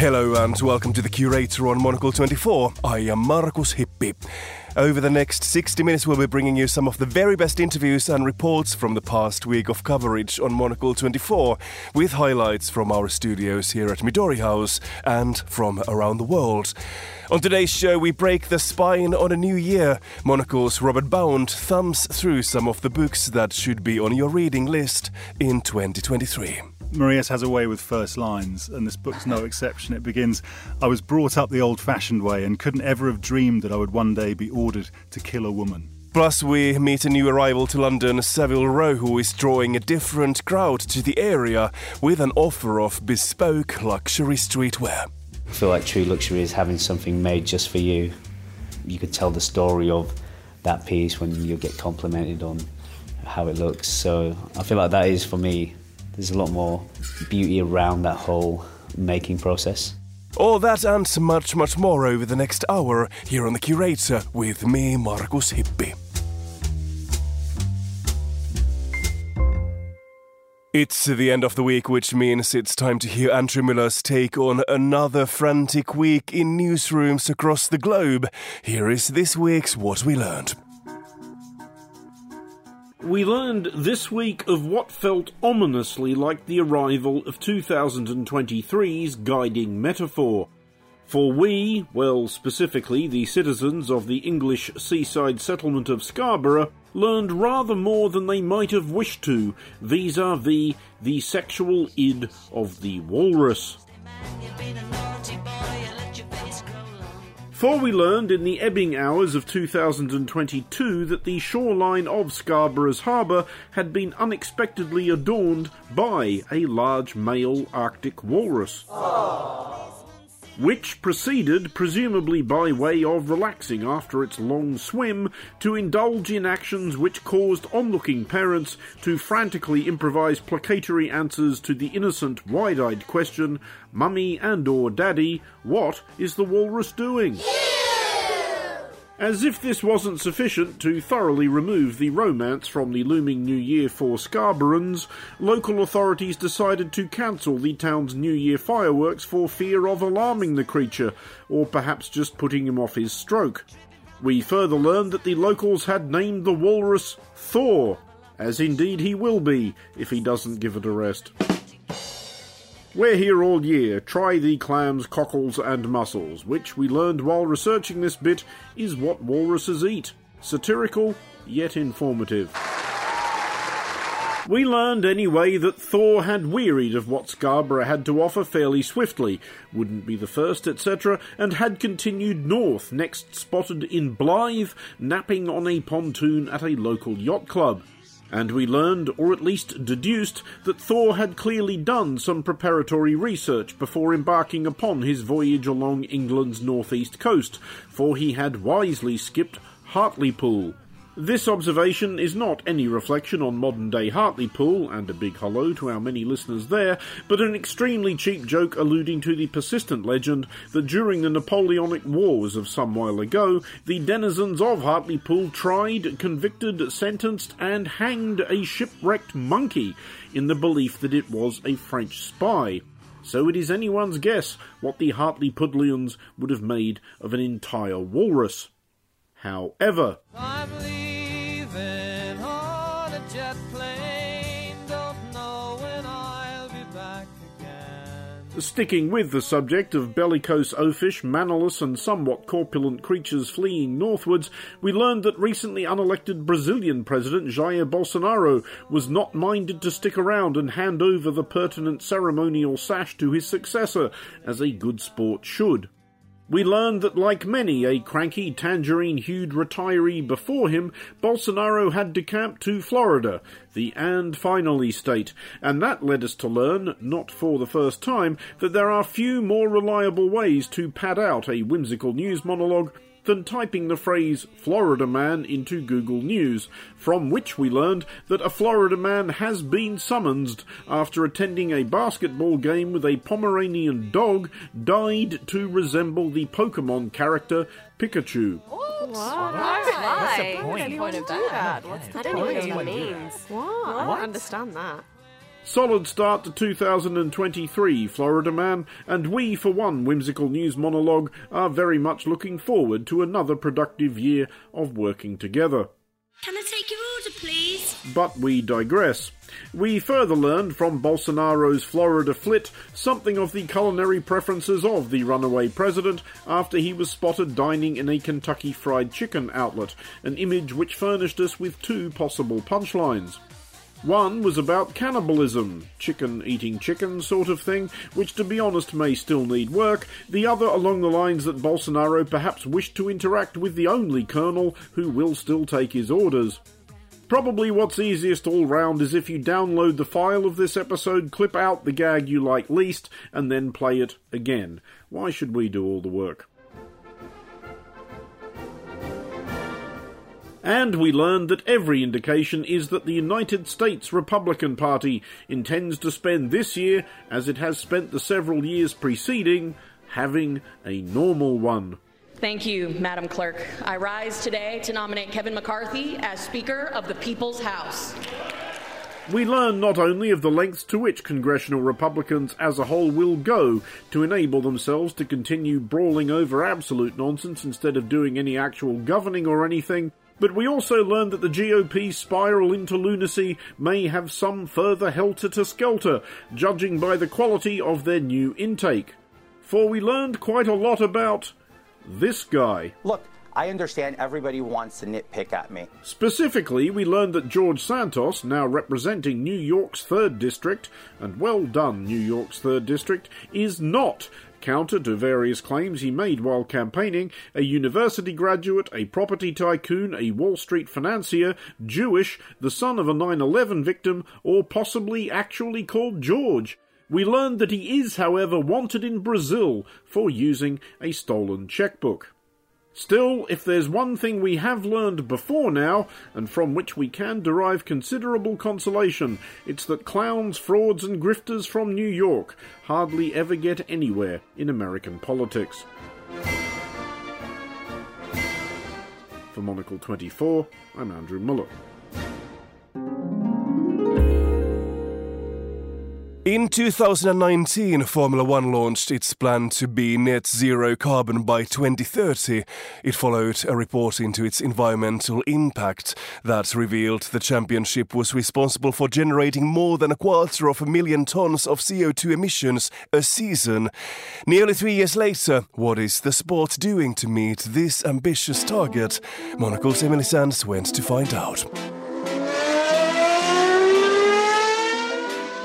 Hello and welcome to the Curator on Monocle 24. I am Markus Hippi. Over the next 60 minutes, we'll be bringing you some of the very best interviews and reports from the past week of coverage on Monocle 24, with highlights from our studios here at Midori House and from around the world. On today's show, we break the spine on a new year. Monocle's Robert Bound thumbs through some of the books that should be on your reading list in 2023. Marias has a way with first lines, and this book's no exception. It begins I was brought up the old fashioned way and couldn't ever have dreamed that I would one day be ordered to kill a woman. Plus, we meet a new arrival to London, Savile Row, who is drawing a different crowd to the area with an offer of bespoke luxury streetwear. I feel like true luxury is having something made just for you. You could tell the story of that piece when you get complimented on how it looks. So I feel like that is for me there's a lot more beauty around that whole making process. All that and much, much more over the next hour here on The Curator with me, Markus Hippi. It's the end of the week, which means it's time to hear Andrew Muller's take on another frantic week in newsrooms across the globe. Here is this week's What We Learned. We learned this week of what felt ominously like the arrival of 2023's guiding metaphor. For we, well, specifically the citizens of the English seaside settlement of Scarborough, learned rather more than they might have wished to vis a vis the sexual id of the walrus. For we learned in the ebbing hours of 2022 that the shoreline of Scarborough's harbour had been unexpectedly adorned by a large male Arctic walrus. Oh, Aww which proceeded, presumably by way of relaxing after its long swim, to indulge in actions which caused onlooking parents to frantically improvise placatory answers to the innocent, wide-eyed question, Mummy and or Daddy, what is the walrus doing? As if this wasn't sufficient to thoroughly remove the romance from the looming new year for Scarboroughans, local authorities decided to cancel the town's New Year fireworks for fear of alarming the creature, or perhaps just putting him off his stroke. We further learned that the locals had named the walrus Thor, as indeed he will be if he doesn't give it a rest. We're here all year. Try the clams, cockles, and mussels, which we learned while researching this bit is what walruses eat. Satirical, yet informative. We learned anyway that Thor had wearied of what Scarborough had to offer fairly swiftly, wouldn't be the first, etc., and had continued north, next spotted in Blyth, napping on a pontoon at a local yacht club and we learned, or at least deduced, that Thor had clearly done some preparatory research before embarking upon his voyage along England's northeast coast, for he had wisely skipped Hartlepool, this observation is not any reflection on modern day Hartlepool, and a big hello to our many listeners there, but an extremely cheap joke alluding to the persistent legend that during the Napoleonic Wars of some while ago, the denizens of Hartlepool tried, convicted, sentenced, and hanged a shipwrecked monkey in the belief that it was a French spy. So it is anyone's guess what the Hartlepoolians would have made of an entire walrus. However, Sticking with the subject of bellicose oafish, mannerless, and somewhat corpulent creatures fleeing northwards, we learned that recently unelected Brazilian President Jair Bolsonaro was not minded to stick around and hand over the pertinent ceremonial sash to his successor, as a good sport should. We learned that, like many a cranky, tangerine hued retiree before him, Bolsonaro had decamped to Florida, the and finally state, and that led us to learn, not for the first time, that there are few more reliable ways to pad out a whimsical news monologue than typing the phrase Florida man into Google News, from which we learned that a Florida man has been summoned after attending a basketball game with a Pomeranian dog dyed to resemble the Pokemon character Pikachu. What? Why? What's the point? What's the point of that? What's the I don't even know what that means. What? I don't understand that. Solid start to 2023, Florida man, and we, for one whimsical news monologue, are very much looking forward to another productive year of working together. Can I take your order, please? But we digress. We further learned from Bolsonaro's Florida flit something of the culinary preferences of the runaway president after he was spotted dining in a Kentucky Fried Chicken outlet, an image which furnished us with two possible punchlines. One was about cannibalism, chicken eating chicken sort of thing, which to be honest may still need work. The other along the lines that Bolsonaro perhaps wished to interact with the only colonel who will still take his orders. Probably what's easiest all round is if you download the file of this episode, clip out the gag you like least, and then play it again. Why should we do all the work? And we learned that every indication is that the United States Republican Party intends to spend this year, as it has spent the several years preceding, having a normal one. Thank you, Madam Clerk. I rise today to nominate Kevin McCarthy as Speaker of the People's House. We learn not only of the lengths to which congressional Republicans as a whole will go to enable themselves to continue brawling over absolute nonsense instead of doing any actual governing or anything, but we also learned that the GOP's spiral into lunacy may have some further helter to skelter, judging by the quality of their new intake. For we learned quite a lot about this guy. Look, I understand everybody wants to nitpick at me. Specifically, we learned that George Santos, now representing New York's 3rd District, and well done, New York's 3rd District, is not counter to various claims he made while campaigning, a university graduate, a property tycoon, a Wall Street financier, Jewish, the son of a 9 11 victim, or possibly actually called George. We learned that he is, however, wanted in Brazil for using a stolen checkbook. Still, if there's one thing we have learned before now, and from which we can derive considerable consolation, it's that clowns, frauds, and grifters from New York hardly ever get anywhere in American politics. For Monocle 24, I'm Andrew Muller. In 2019, Formula One launched its plan to be net zero carbon by 2030. It followed a report into its environmental impact that revealed the championship was responsible for generating more than a quarter of a million tons of CO2 emissions a season. Nearly three years later, what is the sport doing to meet this ambitious target? Monocle's Emily Sands went to find out.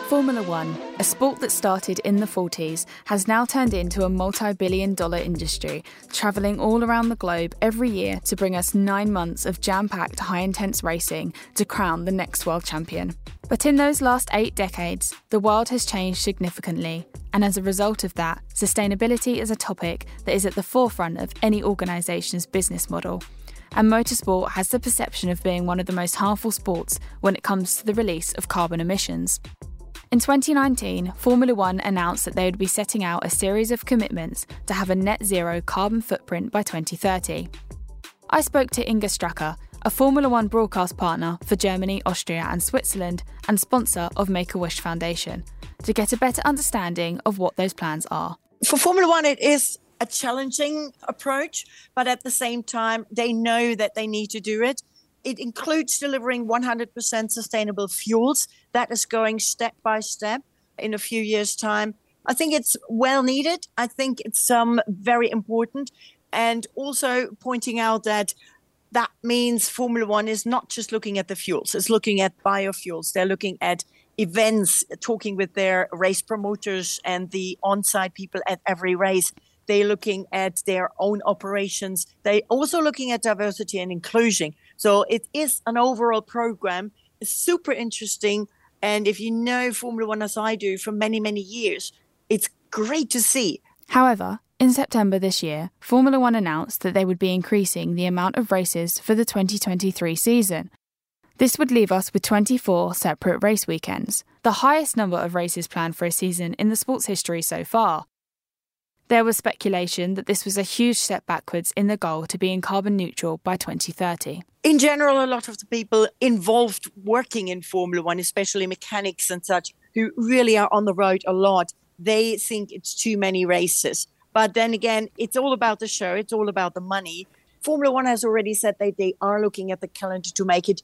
Formula One, a sport that started in the 40s, has now turned into a multi billion dollar industry, travelling all around the globe every year to bring us nine months of jam packed, high intense racing to crown the next world champion. But in those last eight decades, the world has changed significantly, and as a result of that, sustainability is a topic that is at the forefront of any organisation's business model. And motorsport has the perception of being one of the most harmful sports when it comes to the release of carbon emissions. In 2019, Formula One announced that they would be setting out a series of commitments to have a net zero carbon footprint by 2030. I spoke to Inga Stracker, a Formula One broadcast partner for Germany, Austria, and Switzerland, and sponsor of Make a Wish Foundation, to get a better understanding of what those plans are. For Formula One, it is a challenging approach, but at the same time, they know that they need to do it it includes delivering 100% sustainable fuels. That is going step by step in a few years' time. I think it's well needed. I think it's um, very important. And also pointing out that that means Formula One is not just looking at the fuels, it's looking at biofuels. They're looking at events, talking with their race promoters and the on site people at every race. They're looking at their own operations. They're also looking at diversity and inclusion. So it is an overall program. It's super interesting. And if you know Formula One as I do for many, many years, it's great to see. However, in September this year, Formula One announced that they would be increasing the amount of races for the 2023 season. This would leave us with 24 separate race weekends, the highest number of races planned for a season in the sport's history so far. There was speculation that this was a huge step backwards in the goal to being carbon neutral by 2030. In general, a lot of the people involved working in Formula One, especially mechanics and such, who really are on the road a lot, they think it's too many races. But then again, it's all about the show, it's all about the money. Formula One has already said that they are looking at the calendar to make it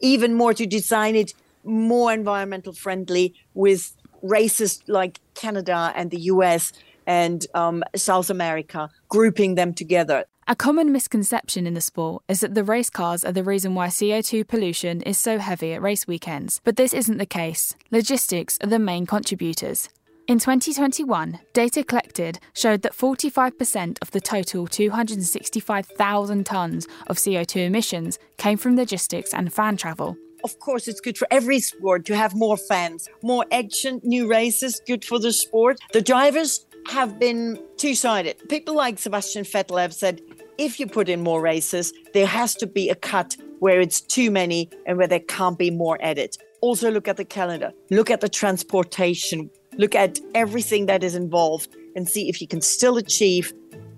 even more, to design it more environmental friendly with races like Canada and the US and um, South America, grouping them together. A common misconception in the sport is that the race cars are the reason why CO2 pollution is so heavy at race weekends, but this isn't the case. Logistics are the main contributors. In 2021, data collected showed that 45% of the total 265,000 tonnes of CO2 emissions came from logistics and fan travel. Of course, it's good for every sport to have more fans, more action, new races, good for the sport. The drivers have been two sided. People like Sebastian Vettel have said if you put in more races, there has to be a cut where it's too many and where there can't be more added. Also, look at the calendar, look at the transportation, look at everything that is involved, and see if you can still achieve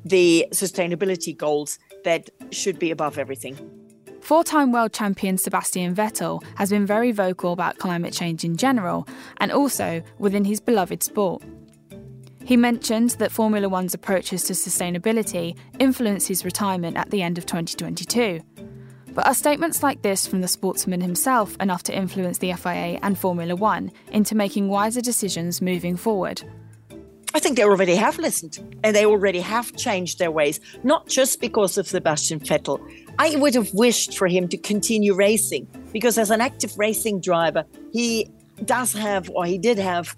the sustainability goals that should be above everything. Four time world champion Sebastian Vettel has been very vocal about climate change in general and also within his beloved sport. He mentioned that Formula One's approaches to sustainability influence his retirement at the end of 2022. But are statements like this from the sportsman himself enough to influence the FIA and Formula One into making wiser decisions moving forward? I think they already have listened and they already have changed their ways, not just because of Sebastian Vettel. I would have wished for him to continue racing because, as an active racing driver, he does have, or he did have,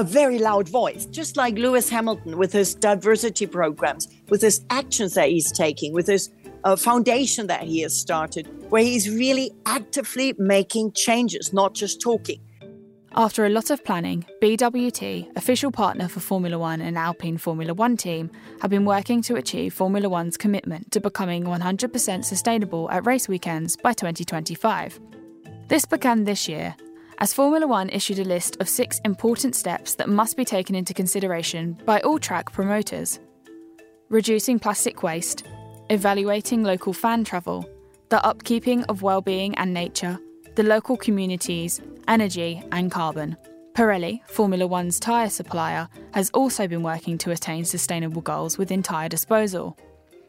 a very loud voice, just like Lewis Hamilton with his diversity programs, with his actions that he's taking, with his uh, foundation that he has started, where he's really actively making changes, not just talking. After a lot of planning, BWT, official partner for Formula One and Alpine Formula One team, have been working to achieve Formula One's commitment to becoming 100% sustainable at race weekends by 2025. This began this year as Formula One issued a list of six important steps that must be taken into consideration by all track promoters reducing plastic waste, evaluating local fan travel, the upkeeping of well-being and nature, the local communities, energy, and carbon. Pirelli, Formula One's tyre supplier, has also been working to attain sustainable goals within tyre disposal.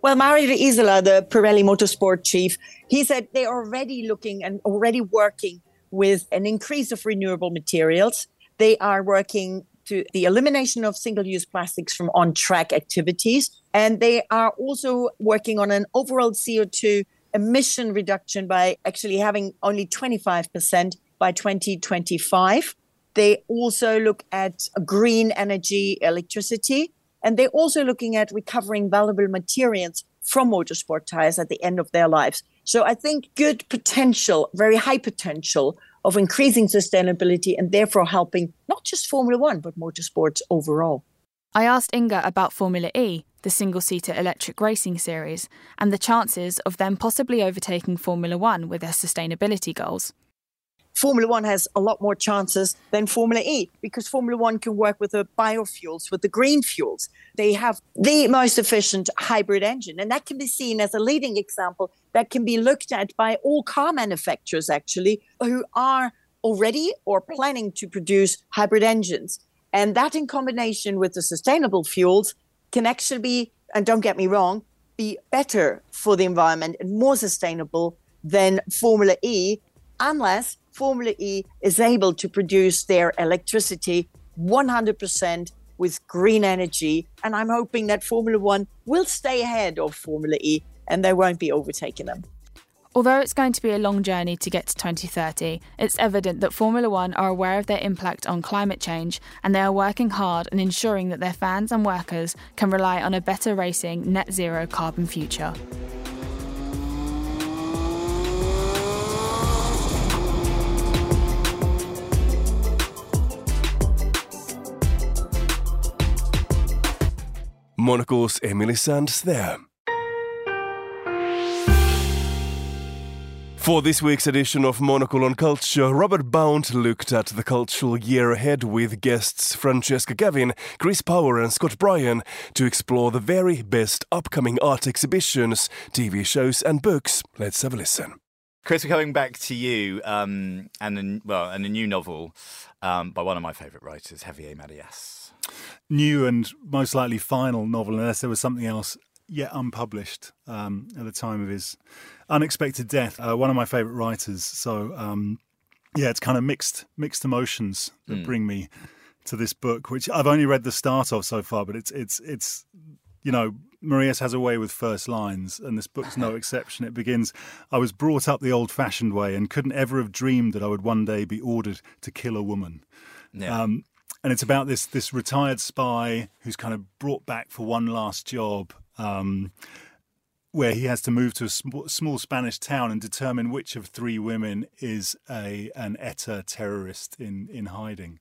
Well, Mario Isola, the Pirelli Motorsport chief, he said they're already looking and already working with an increase of renewable materials. They are working to the elimination of single use plastics from on track activities. And they are also working on an overall CO2 emission reduction by actually having only 25% by 2025. They also look at green energy electricity. And they're also looking at recovering valuable materials from motorsport tires at the end of their lives. So I think good potential, very high potential of increasing sustainability and therefore helping not just Formula One, but motorsports overall. I asked Inga about Formula E, the single seater electric racing series, and the chances of them possibly overtaking Formula One with their sustainability goals. Formula One has a lot more chances than Formula E because Formula One can work with the biofuels, with the green fuels. They have the most efficient hybrid engine, and that can be seen as a leading example that can be looked at by all car manufacturers actually who are already or planning to produce hybrid engines. And that, in combination with the sustainable fuels, can actually be, and don't get me wrong, be better for the environment and more sustainable than Formula E, unless Formula E is able to produce their electricity 100% with green energy. And I'm hoping that Formula One will stay ahead of Formula E and they won't be overtaking them. Although it's going to be a long journey to get to 2030, it's evident that Formula One are aware of their impact on climate change and they are working hard and ensuring that their fans and workers can rely on a better racing, net zero carbon future. Monocle's Emily Sands there. For this week's edition of Monocle on Culture, Robert Bound looked at the cultural year ahead with guests Francesca Gavin, Chris Power, and Scott Bryan to explore the very best upcoming art exhibitions, TV shows, and books. Let's have a listen. Chris, we're coming back to you, um, and a, well, and a new novel um, by one of my favourite writers, Javier Marias. New and most likely final novel, unless there was something else yet unpublished um, at the time of his unexpected death. Uh, one of my favourite writers. So um, yeah, it's kind of mixed mixed emotions that mm. bring me to this book, which I've only read the start of so far, but it's it's it's you know Marias has a way with first lines, and this book's no exception. It begins, I was brought up the old fashioned way and couldn't ever have dreamed that I would one day be ordered to kill a woman. Yeah. Um, and it's about this this retired spy who's kind of brought back for one last job, um, where he has to move to a sm- small Spanish town and determine which of three women is a an ETA terrorist in in hiding.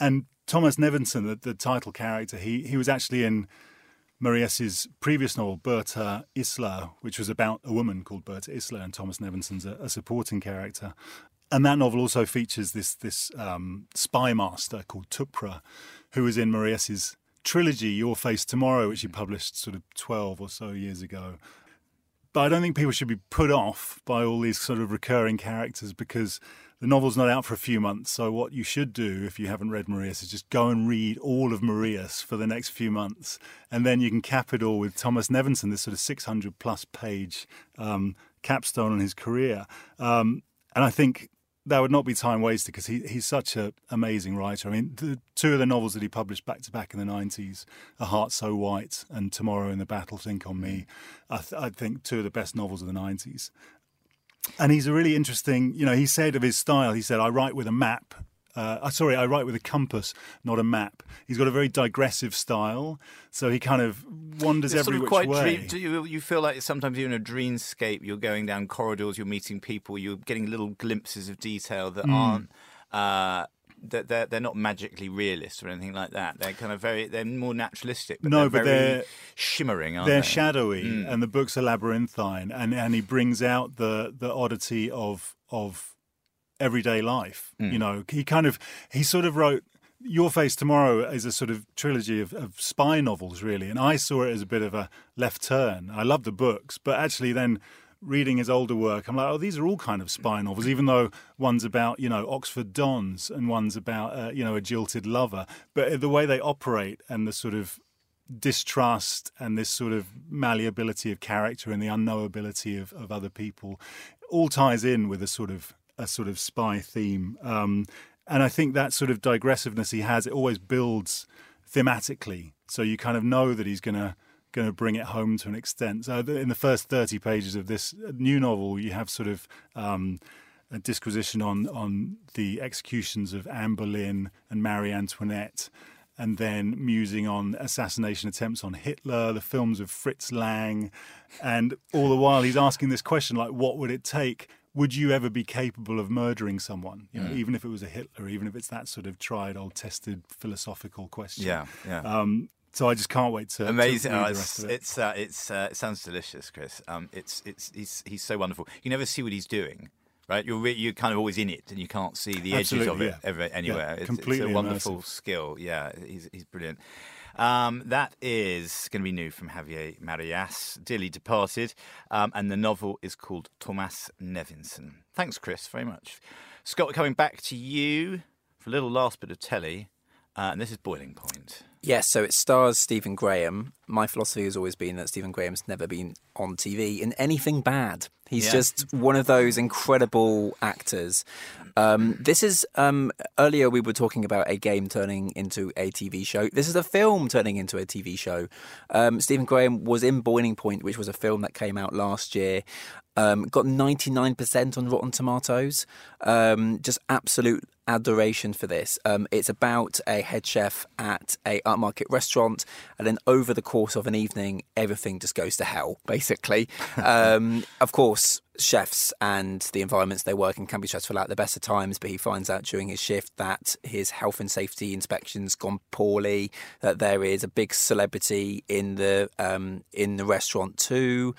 And Thomas Nevinson, the, the title character, he he was actually in Marias's previous novel, Berta Isla, which was about a woman called Berta Isla, and Thomas Nevinson's a, a supporting character. And that novel also features this this um, spy master called Tupra, who was in Marias's trilogy, Your Face Tomorrow, which he published sort of 12 or so years ago. But I don't think people should be put off by all these sort of recurring characters because the novel's not out for a few months. So what you should do if you haven't read Marias is just go and read all of Marias for the next few months, and then you can cap it all with Thomas Nevinson, this sort of 600 plus page um, capstone on his career. Um, and I think that would not be time wasted because he, he's such an amazing writer. I mean, the two of the novels that he published back to back in the 90s, A Heart So White and Tomorrow in the Battle, Think on Me, I, th- I think two of the best novels of the 90s. And he's a really interesting, you know, he said of his style, he said, I write with a map uh, sorry, I write with a compass, not a map. He's got a very digressive style, so he kind of wanders it's every sort of which quite way. Dream, do you, you feel like sometimes you're in a dreamscape, you're going down corridors, you're meeting people, you're getting little glimpses of detail that mm. aren't. Uh, that they're, they're not magically realist or anything like that. They're kind of very they're more naturalistic. But no, they're but they're shimmering. they're they? shadowy, mm. and the books are labyrinthine, and and he brings out the the oddity of of everyday life. Mm. You know, he kind of he sort of wrote your Face Tomorrow is a sort of trilogy of, of, spy novels, really. And I saw it as a bit of a left turn. I love the books, but actually then reading his older work, I'm like, oh, these are all kind of spy novels, even though one's about, you know, Oxford Dons and one's about, uh, you know, a jilted lover. But the way they operate and the sort of distrust and this sort of malleability of character and the unknowability of, of other people all ties in with a sort of a sort of spy theme. Um, and I think that sort of digressiveness he has, it always builds thematically. So you kind of know that he's going to going to bring it home to an extent. So in the first 30 pages of this new novel, you have sort of um, a disquisition on on the executions of Anne Boleyn and Marie Antoinette, and then musing on assassination attempts on Hitler, the films of Fritz Lang, and all the while he's asking this question like, what would it take would you ever be capable of murdering someone? You know, mm. even if it was a Hitler, even if it's that sort of tried, old, tested philosophical question. Yeah, yeah. Um, so I just can't wait to amazing. To oh, it's it. it's uh, it's uh, it sounds delicious, Chris. Um, it's it's he's he's so wonderful. You never see what he's doing. Right, you're re- you're kind of always in it, and you can't see the edges Absolutely, of it yeah. ever anywhere. Yeah, it's, completely it's a wonderful immersive. skill. Yeah, he's he's brilliant. Um, that is going to be new from Javier Marias, dearly departed, um, and the novel is called Thomas Nevinson. Thanks, Chris, very much. Scott, coming back to you for a little last bit of telly, uh, and this is Boiling Point. Yes, so it stars Stephen Graham. My philosophy has always been that Stephen Graham's never been on TV in anything bad. He's yeah. just one of those incredible actors. Um, this is um, earlier we were talking about a game turning into a TV show. This is a film turning into a TV show. Um, Stephen Graham was in Boiling Point, which was a film that came out last year. Um, got 99% on Rotten Tomatoes. Um, just absolute adoration for this. Um, it's about a head chef at a upmarket restaurant, and then over the course of an evening, everything just goes to hell, basically. um, of course, chefs and the environments they work in can be stressful at the best of times, but he finds out during his shift that his health and safety inspections gone poorly, that there is a big celebrity in the um, in the restaurant too,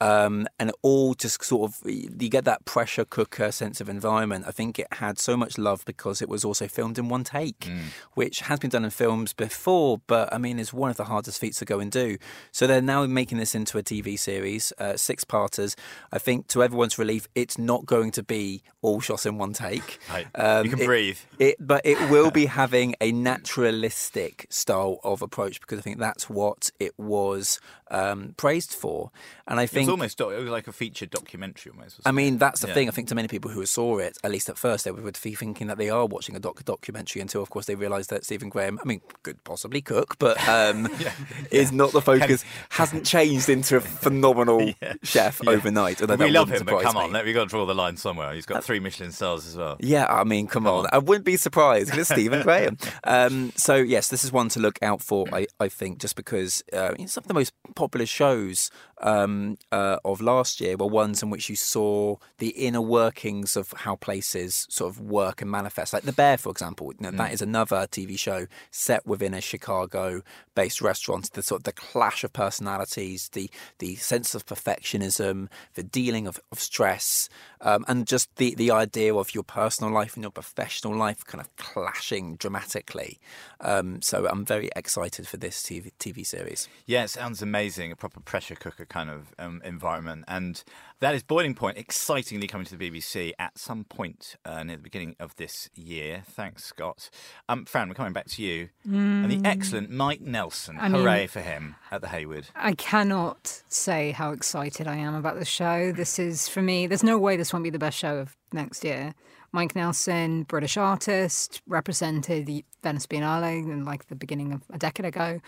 um, and all just sort of you get that pressure cooker sense of environment. I think it had so much love because it was also filmed in one take, mm. which has been done in films before, but I mean it's one of the hardest feats to go and do. So they're now making this into a TV series, uh, six parters. I think to to everyone's relief, it's not going to be all shots in one take. Right. Um, you can it, breathe. It, but it will be having a naturalistic style of approach because I think that's what it was um, praised for. And I think it was almost it was like a featured documentary almost. I mean, that's the yeah. thing. I think to many people who saw it, at least at first, they would be thinking that they are watching a doc- documentary until, of course, they realise that Stephen Graham, I mean, could possibly cook, but um, yeah. is not the focus. hasn't changed into a phenomenal yeah. chef overnight. We love him, but come me. on, we've got to draw the line somewhere. He's got uh, three Michelin stars as well. Yeah, I mean, come, come on. on. I wouldn't be surprised. It's Stephen Graham. Um, so yes, this is one to look out for. I, I think just because uh, some of the most popular shows um, uh, of last year were ones in which you saw the inner workings of how places sort of work and manifest. Like The Bear, for example, you know, mm. that is another TV show set within a Chicago-based restaurant. The sort of the clash of personalities, the the sense of perfectionism, the dealing of, of stress, um, and just the the idea of your personal life and your professional life kind of clashing dramatically. Um, so I'm very excited for this TV, TV series. Yeah, it sounds amazing. A proper pressure cooker kind of um, environment. And that is Boiling Point, excitingly coming to the BBC at some point uh, near the beginning of this year. Thanks, Scott. Um, Fran, we're coming back to you. Mm. And the excellent Mike Nelson. I Hooray mean, for him at the Hayward. I cannot say how excited I am about the show. This is, for me, there's no way this won't be the best show of next year. Mike Nelson, British artist, represented the Venice Biennale in like the beginning of a decade ago,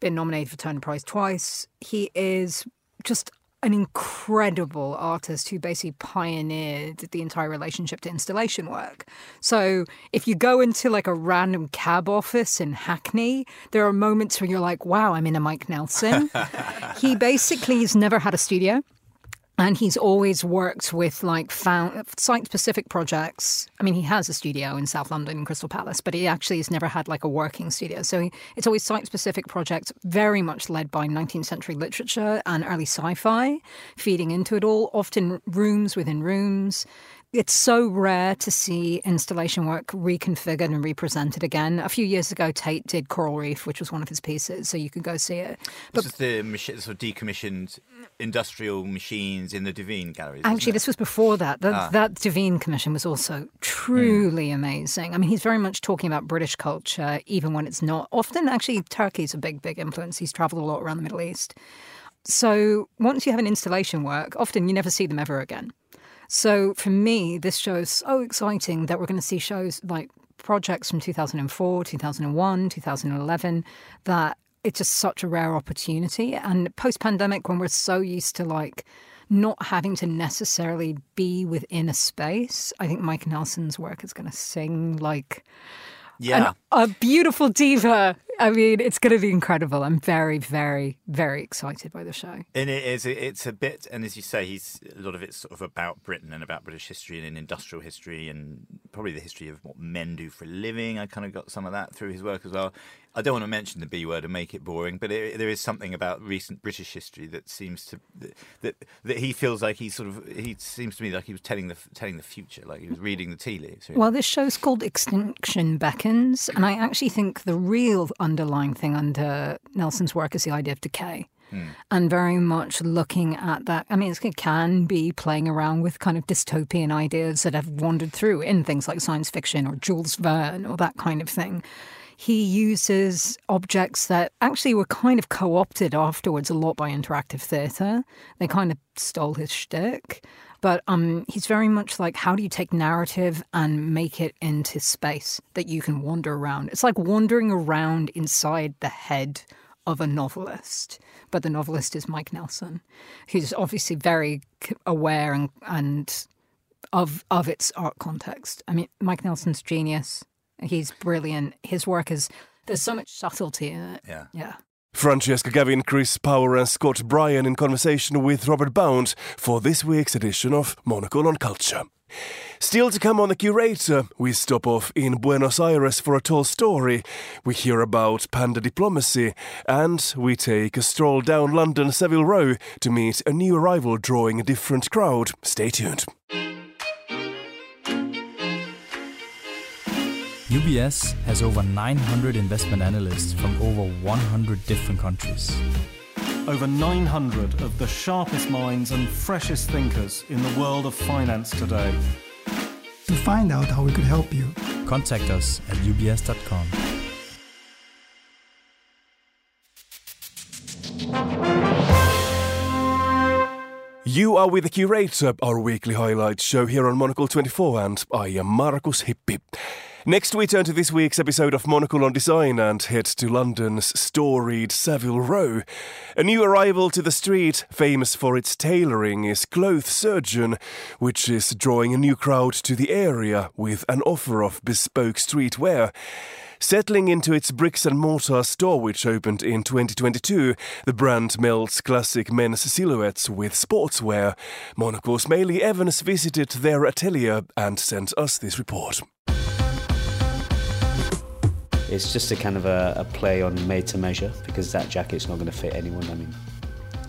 been nominated for Turner Prize twice. He is just an incredible artist who basically pioneered the entire relationship to installation work. So if you go into like a random cab office in Hackney, there are moments where you're like, wow, I'm in a Mike Nelson. he basically has never had a studio and he's always worked with like found site specific projects. I mean, he has a studio in South London, in Crystal Palace, but he actually has never had like a working studio. So he, it's always site specific projects, very much led by 19th century literature and early sci fi, feeding into it all, often rooms within rooms. It's so rare to see installation work reconfigured and represented again. A few years ago, Tate did Coral Reef, which was one of his pieces, so you could go see it. But this is the sort of decommissioned industrial machines in the Duveen galleries. Actually, this was before that. The, ah. That Duveen commission was also truly mm. amazing. I mean, he's very much talking about British culture, even when it's not. Often, actually, Turkey's a big, big influence. He's travelled a lot around the Middle East. So once you have an installation work, often you never see them ever again. So for me, this show is so exciting that we're going to see shows like projects from 2004, 2001, 2011 that it's just such a rare opportunity. And post pandemic, when we're so used to like not having to necessarily be within a space, I think Mike Nelson's work is going to sing like yeah. An, a beautiful diva. I mean, it's going to be incredible. I'm very, very, very excited by the show. And it is. It's a bit, and as you say, he's a lot of it's sort of about Britain and about British history and industrial history and probably the history of what men do for a living. I kind of got some of that through his work as well. I don't want to mention the B word and make it boring, but it, there is something about recent British history that seems to that, that, he feels like he sort of he seems to me like he was telling the telling the future, like he was reading the tea leaves. Well, this show's called Extinction Beckons, and I actually think the real underlying thing under Nelson's work is the idea of decay. Hmm. And very much looking at that. I mean, it can be playing around with kind of dystopian ideas that have wandered through in things like science fiction or Jules Verne or that kind of thing he uses objects that actually were kind of co opted afterwards a lot by interactive theatre. They kind of stole his shtick. But um, he's very much like, how do you take narrative and make it into space that you can wander around? It's like wandering around inside the head of a novelist. But the novelist is Mike Nelson, who's obviously very aware and, and of of its art context. I mean, Mike Nelson's genius. He's brilliant. His work is there's so much subtlety in it. Yeah. Yeah. Francesca Gavin, Chris Power, and Scott Bryan in conversation with Robert Bound for this week's edition of Monocle on Culture. Still to come on The Curator, we stop off in Buenos Aires for a tall story, we hear about panda diplomacy, and we take a stroll down London Savile Row to meet a new arrival drawing a different crowd. Stay tuned. UBS has over 900 investment analysts from over 100 different countries. over 900 of the sharpest minds and freshest thinkers in the world of finance today. To find out how we could help you, contact us at ubs.com. You are with the Curator, our weekly highlight show here on Monocle 24, and I am Markus Hippi. Next, we turn to this week's episode of Monocle on Design and head to London's storied Savile Row. A new arrival to the street, famous for its tailoring, is Cloth Surgeon, which is drawing a new crowd to the area with an offer of bespoke streetwear. Settling into its bricks and mortar store, which opened in 2022, the brand melds classic men's silhouettes with sportswear. Monocle's Maylie Evans visited their atelier and sent us this report. It's just a kind of a, a play on made to measure because that jacket's not going to fit anyone. I mean,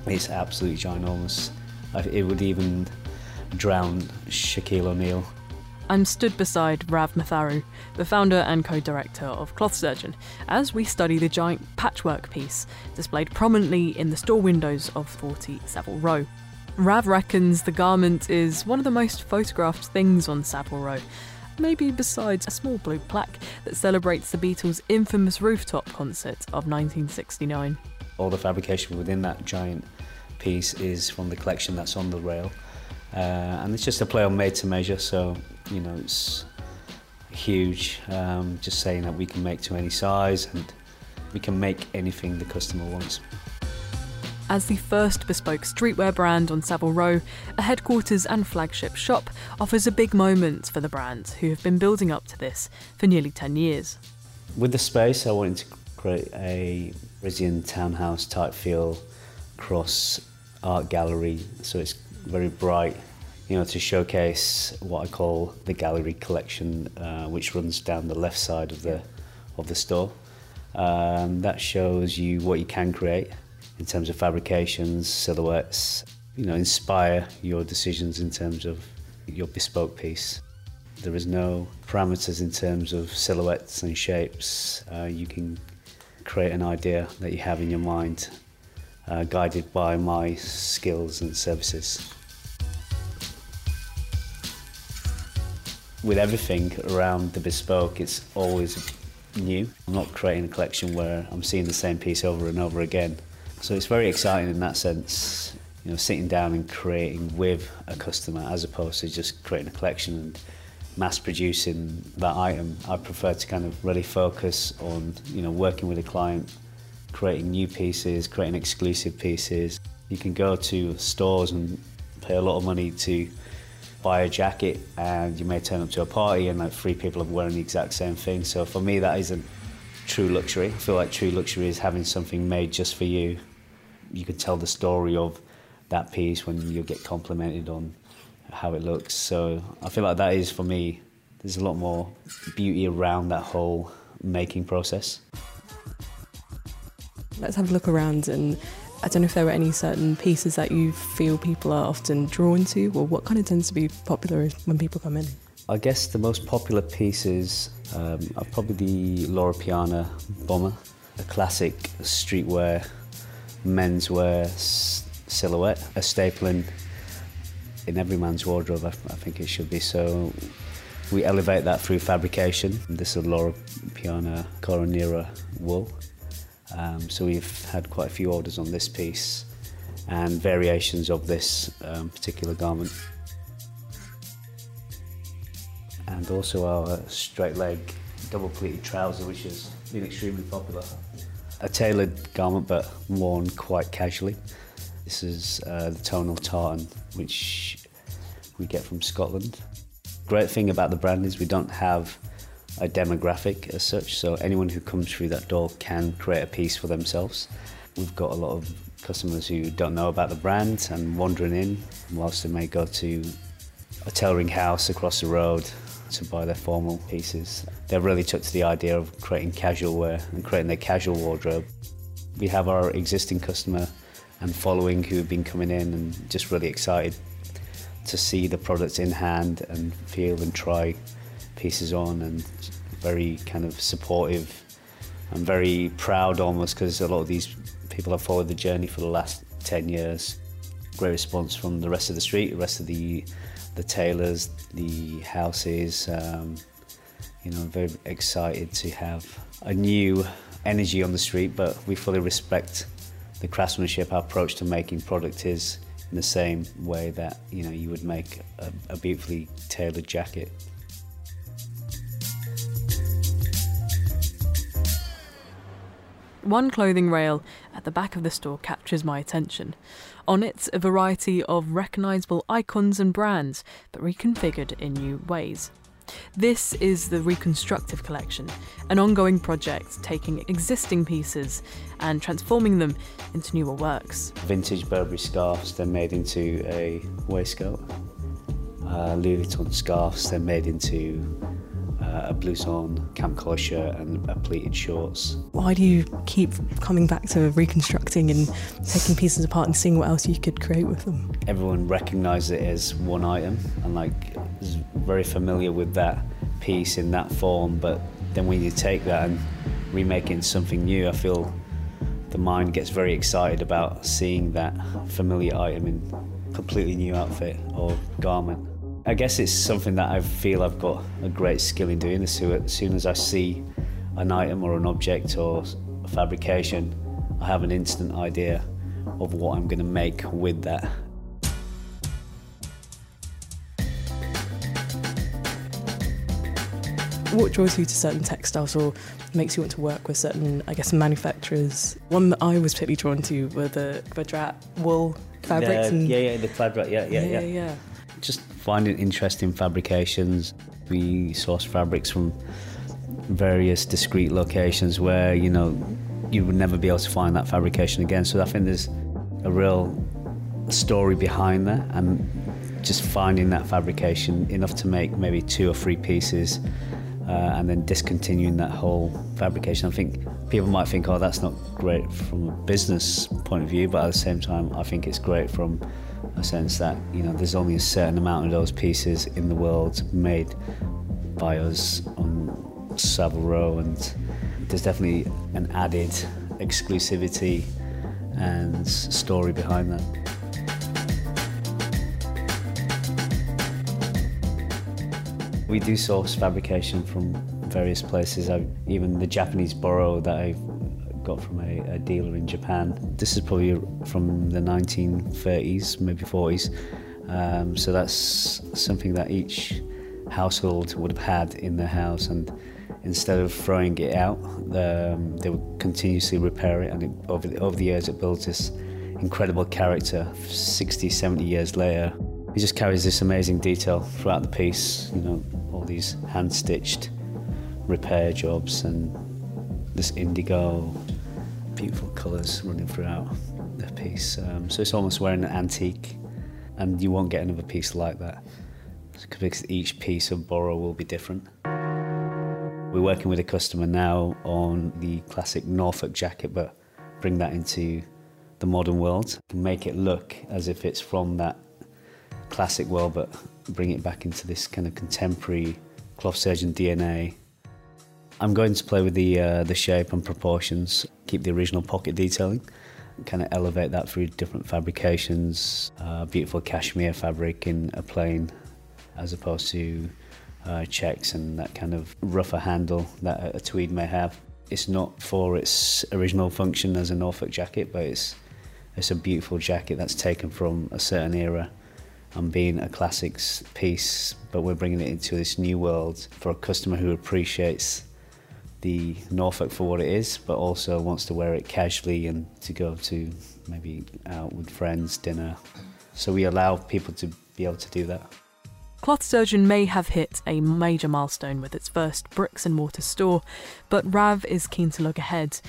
it's absolutely ginormous. It would even drown Shaquille O'Neal. I'm stood beside Rav Matharu, the founder and co director of Cloth Surgeon, as we study the giant patchwork piece displayed prominently in the store windows of 40 Savile Row. Rav reckons the garment is one of the most photographed things on Savile Row, maybe besides a small blue plaque that celebrates the Beatles' infamous rooftop concert of 1969. All the fabrication within that giant piece is from the collection that's on the rail. Uh, and it's just a play on made to measure, so you know it's huge. Um, just saying that we can make to any size and we can make anything the customer wants. As the first bespoke streetwear brand on Savile Row, a headquarters and flagship shop offers a big moment for the brand, who have been building up to this for nearly 10 years. With the space, I wanted to create a Parisian townhouse type feel cross art gallery, so it's very bright, you know, to showcase what I call the gallery collection, uh, which runs down the left side of the of the store. Um, that shows you what you can create in terms of fabrications, silhouettes. You know, inspire your decisions in terms of your bespoke piece. There is no parameters in terms of silhouettes and shapes. Uh, you can create an idea that you have in your mind, uh, guided by my skills and services. With everything around the bespoke, it's always new. I'm not creating a collection where I'm seeing the same piece over and over again. So it's very exciting in that sense, you know, sitting down and creating with a customer as opposed to just creating a collection and mass producing that item. I prefer to kind of really focus on, you know, working with a client, creating new pieces, creating exclusive pieces. You can go to stores and pay a lot of money to buy a jacket and you may turn up to a party and like three people are wearing the exact same thing. So for me, that isn't true luxury. I feel like true luxury is having something made just for you. You could tell the story of that piece when you get complimented on how it looks. So I feel like that is for me. There's a lot more beauty around that whole making process. Let's have a look around and I don't know if there are any certain pieces that you feel people are often drawn to, or what kind of tends to be popular when people come in? I guess the most popular pieces um, are probably the Loro Piana bomber, a classic streetwear, menswear s- silhouette, a staple in, in every man's wardrobe, I, I think it should be. So we elevate that through fabrication. This is Loro Piana Coronera wool. Um, so we've had quite a few orders on this piece and variations of this um, particular garment. And also our straight leg double pleated trouser, which has been extremely popular. A tailored garment, but worn quite casually. This is uh, the tonal tartan, which we get from Scotland. Great thing about the brand is we don't have a demographic as such, so anyone who comes through that door can create a piece for themselves. We've got a lot of customers who don't know about the brand and wandering in, whilst they may go to a tailoring house across the road to buy their formal pieces. They're really took to the idea of creating casual wear and creating their casual wardrobe. We have our existing customer and following who have been coming in and just really excited to see the products in hand and feel and try pieces on and very kind of supportive I'm very proud almost because a lot of these people have followed the journey for the last 10 years. Great response from the rest of the street, the rest of the the tailors, the houses. Um, you know, I'm very excited to have a new energy on the street, but we fully respect the craftsmanship. Our approach to making product is in the same way that you know you would make a, a beautifully tailored jacket. One clothing rail at the back of the store captures my attention. On it, a variety of recognisable icons and brands, but reconfigured in new ways. This is the Reconstructive Collection, an ongoing project taking existing pieces and transforming them into newer works. Vintage Burberry scarves, they're made into a waistcoat. Uh, Louis Vuitton scarves, they're made into a blouson, camp collar shirt, and a pleated shorts. Why do you keep coming back to reconstructing and taking pieces apart and seeing what else you could create with them? Everyone recognises it as one item and like is very familiar with that piece in that form, but then when you take that and remake it into something new, I feel the mind gets very excited about seeing that familiar item in completely new outfit or garment. I guess it's something that I feel I've got a great skill in doing. So as soon as I see an item or an object or a fabrication, I have an instant idea of what I'm going to make with that. What draws you to certain textiles or makes you want to work with certain, I guess, manufacturers? One that I was particularly drawn to were the Kvadrat wool fabrics. The, and yeah, yeah, the Kvadrat, yeah, yeah, yeah, yeah. yeah. Just finding interesting fabrications. We source fabrics from various discrete locations where, you know, you would never be able to find that fabrication again. So I think there's a real story behind that and just finding that fabrication enough to make maybe two or three pieces uh, and then discontinuing that whole fabrication. I think people might think, oh, that's not great from a business point of view, but at the same time, I think it's great from a sense that you know there's only a certain amount of those pieces in the world made by us on Savile Row, and there's definitely an added exclusivity and story behind that. We do source fabrication from various places. I, even the Japanese boro that I got from a, a, dealer in Japan. This is probably from the 1930s, maybe 40s. Um, so that's something that each household would have had in their house, and instead of throwing it out, um, they would continuously repair it. And it, over, the, over the years, it builds this incredible character. 60, 70 years later, it just carries this amazing detail throughout the piece. You know, all these hand stitched repair jobs and this indigo, beautiful colours running throughout the piece. Um, so it's almost wearing an antique, and you won't get another piece like that because each piece of boro will be different. We're working with a customer now on the classic Norfolk jacket, but bring that into the modern world, and make it look as if it's from that classic world, but bring it back into this kind of contemporary cloth surgeon DNA. I'm going to play with the uh, the shape and proportions, keep the original pocket detailing, kind of elevate that through different fabrications. Uh, beautiful cashmere fabric in a plain, as opposed to uh, checks and that kind of rougher handle that a tweed may have. It's not for its original function as a Norfolk jacket, but it's it's a beautiful jacket that's taken from a certain era and being a classics piece, but we're bringing it into this new world for a customer who appreciates the Norfolk for what it is, but also wants to wear it casually and to go to maybe out with friends, dinner. So we allow people to be able to do that. Cloth Surgeon may have hit a major milestone with its first bricks and mortar store, but Rav is keen to look ahead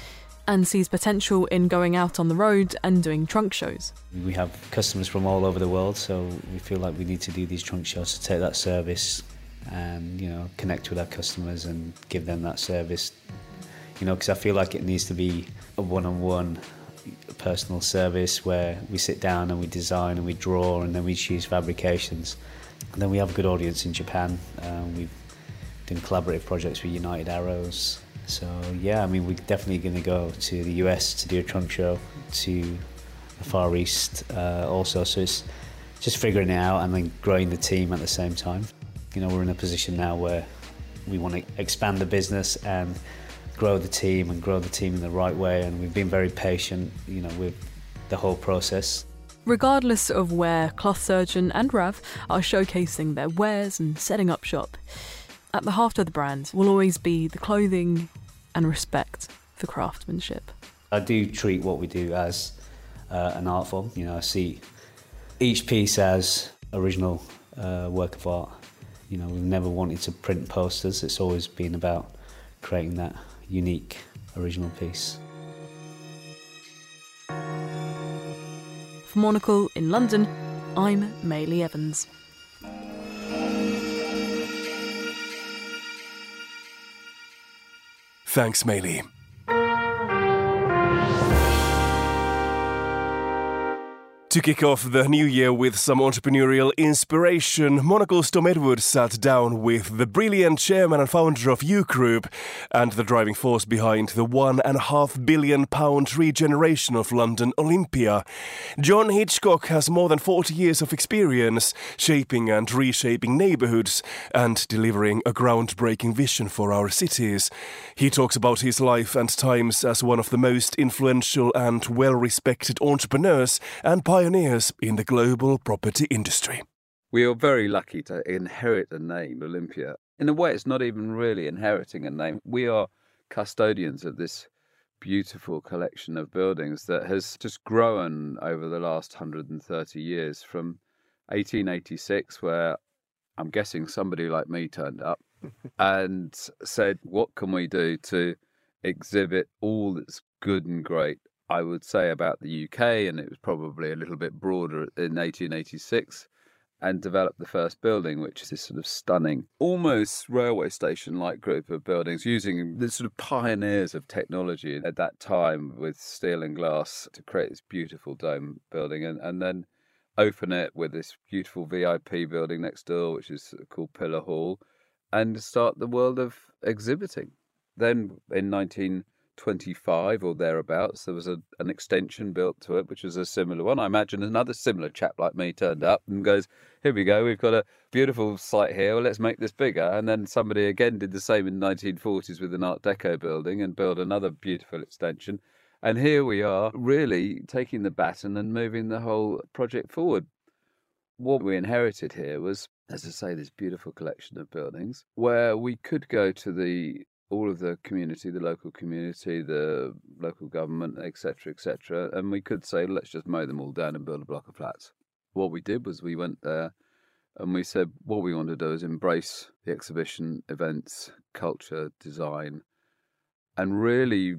and sees potential in going out on the road and doing trunk shows. We have customers from all over the world, so we feel like we need to do these trunk shows to take that service and you know connect with our customers and give them that service. You know, because I feel like it needs to be a one-on-one personal service where we sit down and we design and we draw and then we choose fabrications. And then we have a good audience in Japan. Um, we've done collaborative projects with United Arrows, So yeah, I mean, we're definitely going to go to the US to do a trunk show, to the Far East uh, also. So it's just figuring it out and then growing the team at the same time. You know, we're in a position now where we want to expand the business and grow the team and grow the team in the right way. And we've been very patient, you know, with the whole process. Regardless of where Cloth Surgeon and Rav are showcasing their wares and setting up shop, at the heart of the brand will always be the clothing and respect for craftsmanship. I do treat what we do as uh, an art form. You know, I see each piece as original uh, work of art. You know, we've never wanted to print posters. It's always been about creating that unique, original piece. For Monocle in London, I'm Maylie Evans. Thanks, Maylie. To kick off the new year with some entrepreneurial inspiration, Monocle's Tom Edwards sat down with the brilliant chairman and founder of Yoo Group and the driving force behind the one and a half billion pound regeneration of London Olympia. John Hitchcock has more than 40 years of experience shaping and reshaping neighborhoods and delivering a groundbreaking vision for our cities. He talks about his life and times as one of the most influential and well respected entrepreneurs and pioneers pioneers in the global property industry. We are very lucky to inherit a name, Olympia. In a way, it's not even really inheriting a name. We are custodians of this beautiful collection of buildings that has just grown over the last 130 years from 1886, where I'm guessing somebody like me turned up and said, What can we do to exhibit all that's good and great I would say about the UK, and it was probably a little bit broader in 1886, and developed the first building, which is this sort of stunning, almost railway station like group of buildings using the sort of pioneers of technology at that time with steel and glass to create this beautiful dome building, and, and then open it with this beautiful VIP building next door, which is called Pillar Hall, and start the world of exhibiting. Then in 19 25 or thereabouts. There was a, an extension built to it, which was a similar one. I imagine another similar chap like me turned up and goes, Here we go, we've got a beautiful site here, well, let's make this bigger. And then somebody again did the same in the 1940s with an Art Deco building and built another beautiful extension. And here we are, really taking the baton and moving the whole project forward. What we inherited here was, as I say, this beautiful collection of buildings where we could go to the all of the community, the local community, the local government, etc., etc. And we could say, let's just mow them all down and build a block of flats. What we did was we went there and we said, what we want to do is embrace the exhibition, events, culture, design, and really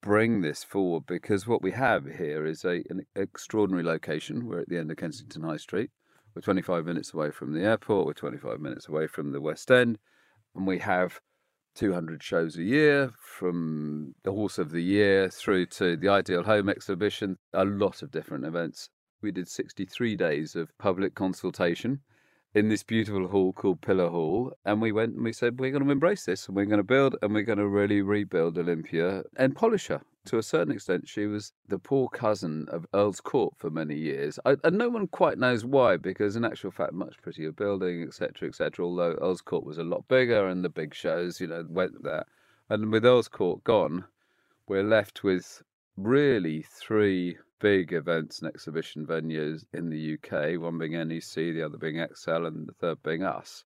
bring this forward because what we have here is a, an extraordinary location. We're at the end of Kensington High Street. We're 25 minutes away from the airport. We're 25 minutes away from the West End. And we have 200 shows a year, from the Horse of the Year through to the Ideal Home exhibition, a lot of different events. We did 63 days of public consultation in this beautiful hall called Pillar Hall. And we went and we said, we're going to embrace this and we're going to build and we're going to really rebuild Olympia and polish her to a certain extent, she was the poor cousin of Earl's Court for many years. I, and no one quite knows why, because in actual fact, much prettier building, etc., etc. Although Earl's Court was a lot bigger and the big shows, you know, went there. And with Earl's Court gone, we're left with really three big events and exhibition venues in the UK, one being NEC, the other being ExCeL, and the third being us.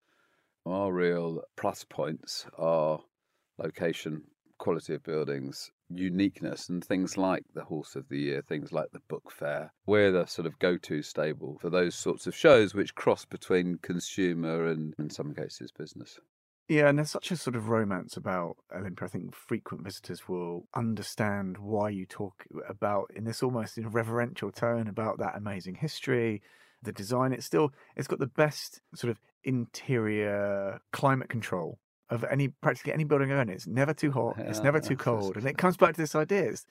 Our real plus points are location, quality of buildings, uniqueness, and things like the Horse of the Year, things like the Book Fair. We're the sort of go to stable for those sorts of shows which cross between consumer and, in some cases, business. Yeah, and there's such a sort of romance about Olympia. I think frequent visitors will understand why you talk about in this almost in reverential tone about that amazing history, the design. It's still it's got the best sort of interior climate control of any practically any building I own. It's never too hot. Yeah, it's never too cold, and it comes back to this idea. It's,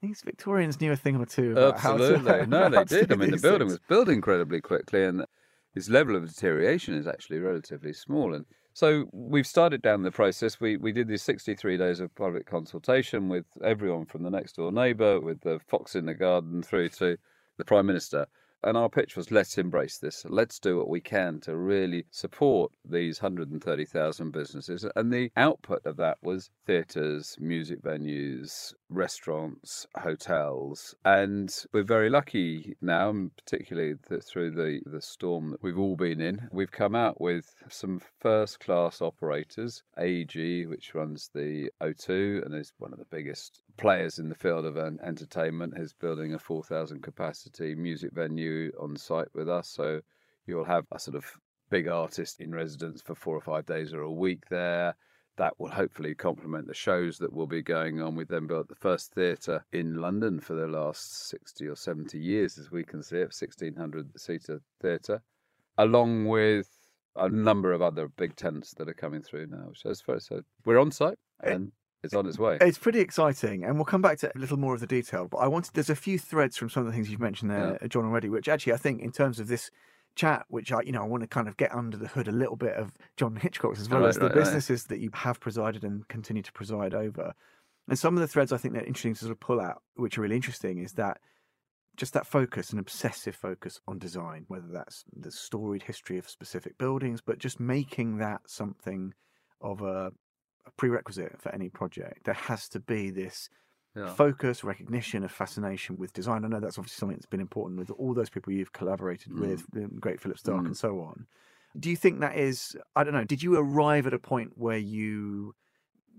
these Victorians knew a thing or two. About Absolutely, how to, no, they did. I mean, the building things. was built incredibly quickly, and its level of deterioration is actually relatively small. And so we've started down the process. We we did these 63 days of public consultation with everyone from the next door neighbour, with the fox in the garden, through to the prime minister. And our pitch was let's embrace this. Let's do what we can to really support these 130,000 businesses. And the output of that was theatres, music venues, restaurants, hotels. And we're very lucky now, and particularly through the, the storm that we've all been in. We've come out with some first class operators. AEG, which runs the O2 and is one of the biggest players in the field of entertainment, is building a 4,000 capacity music venue on site with us. So you'll have a sort of big artist in residence for four or five days or a week there. That will hopefully complement the shows that will be going on. with them. built the first theatre in London for the last 60 or 70 years, as we can see it, 1600 seater theatre, along with a number of other big tents that are coming through now. So, so we're on site eh, and it's on its way. It's pretty exciting, and we'll come back to a little more of the detail. But I wanted there's a few threads from some of the things you've mentioned there, yeah. John, already, which actually I think in terms of this chat, which I you know I want to kind of get under the hood a little bit of John Hitchcock's as well right, as the right, businesses right. that you have presided and continue to preside over. And some of the threads I think that are interesting to sort of pull out, which are really interesting, is that just that focus, an obsessive focus on design, whether that's the storied history of specific buildings, but just making that something of a a prerequisite for any project. There has to be this yeah. focus, recognition of fascination with design. I know that's obviously something that's been important with all those people you've collaborated mm. with, the great Philip Starck mm. and so on. Do you think that is, I don't know, did you arrive at a point where you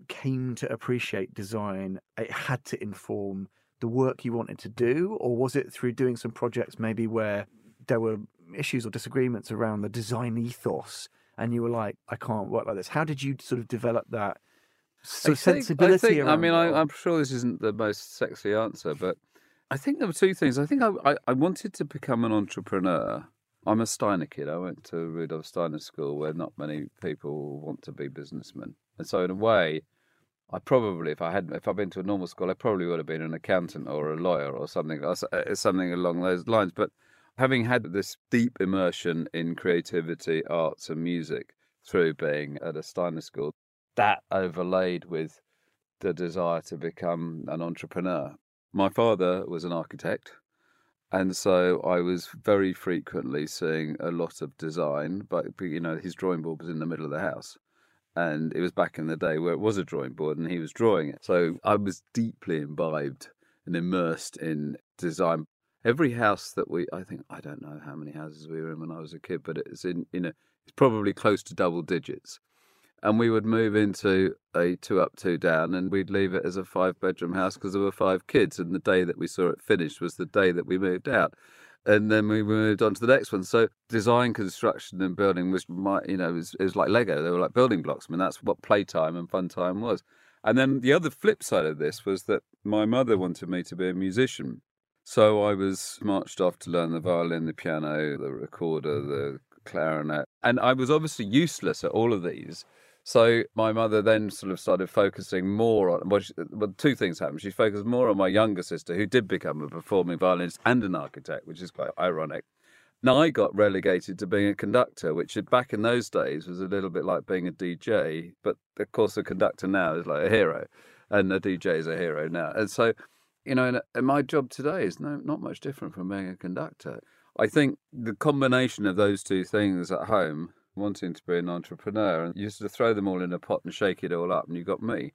came to appreciate design? It had to inform the work you wanted to do, or was it through doing some projects maybe where there were issues or disagreements around the design ethos and you were like, I can't work like this. How did you sort of develop that sort of sensibility? I, think, I mean, I, am sure this isn't the most sexy answer, but I think there were two things. I think I, I, I wanted to become an entrepreneur. I'm a Steiner kid. I went to Rudolf Steiner School, where not many people want to be businessmen, and so in a way, I probably, if I had, if I'd been to a normal school, I probably would have been an accountant or a lawyer or something, uh, something along those lines. But having had this deep immersion in creativity, arts, and music through being at a Steiner school, that overlaid with the desire to become an entrepreneur. My father was an architect, and so I was very frequently seeing a lot of design, but you know, his drawing board was in the middle of the house. And it was back in the day where it was a drawing board and he was drawing it. So I was deeply imbibed and immersed in design every house that we, I think, I don't know how many houses we were in when I was a kid, but it's in, you know, it's probably close to double digits. And we would move into a two up, two down, and we'd leave it as a five bedroom house because there were five kids. And the day that we saw it finished was the day that we moved out. And then we moved on to the next one. So design, construction, and building was my, you know, it was, it was like Lego. They were like building blocks. I mean, that's what playtime and fun time was. And then the other flip side of this was that my mother wanted me to be a musician. So I was marched off to learn the violin, the piano, the recorder, the clarinet. And I was obviously useless at all of these. So my mother then sort of started focusing more on well, she, well, two things happened. She focused more on my younger sister, who did become a performing violinist and an architect, which is quite ironic. Now I got relegated to being a conductor, which back in those days was a little bit like being a DJ. But of course, a conductor now is like a hero, and a DJ is a hero now. And so you know, and, my job today is no, not much different from being a conductor. I think the combination of those two things at home, wanting to be an entrepreneur, and you sort of throw them all in a pot and shake it all up, and you got me.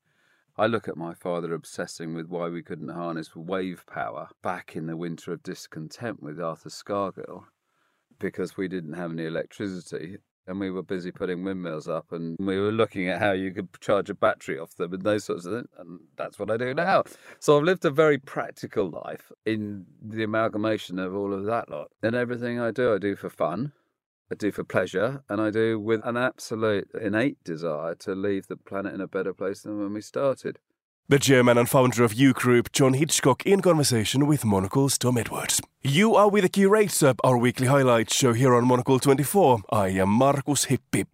I look at my father obsessing with why we couldn't harness wave power back in the winter of discontent with Arthur Scargill because we didn't have any electricity and we were busy putting windmills up and we were looking at how you could charge a battery off them and those sorts of things. And that's what I do now. So I've lived a very practical life in the amalgamation of all of that lot. And everything I do, I do for fun. I do for pleasure, and I do with an absolute innate desire to leave the planet in a better place than when we started. The chairman and founder of Yoo Group, John Hitchcock, in conversation with Monocle's Tom Edwards. You are with the Curator, our weekly highlight show here on Monocle 24. I am Markus Hippi.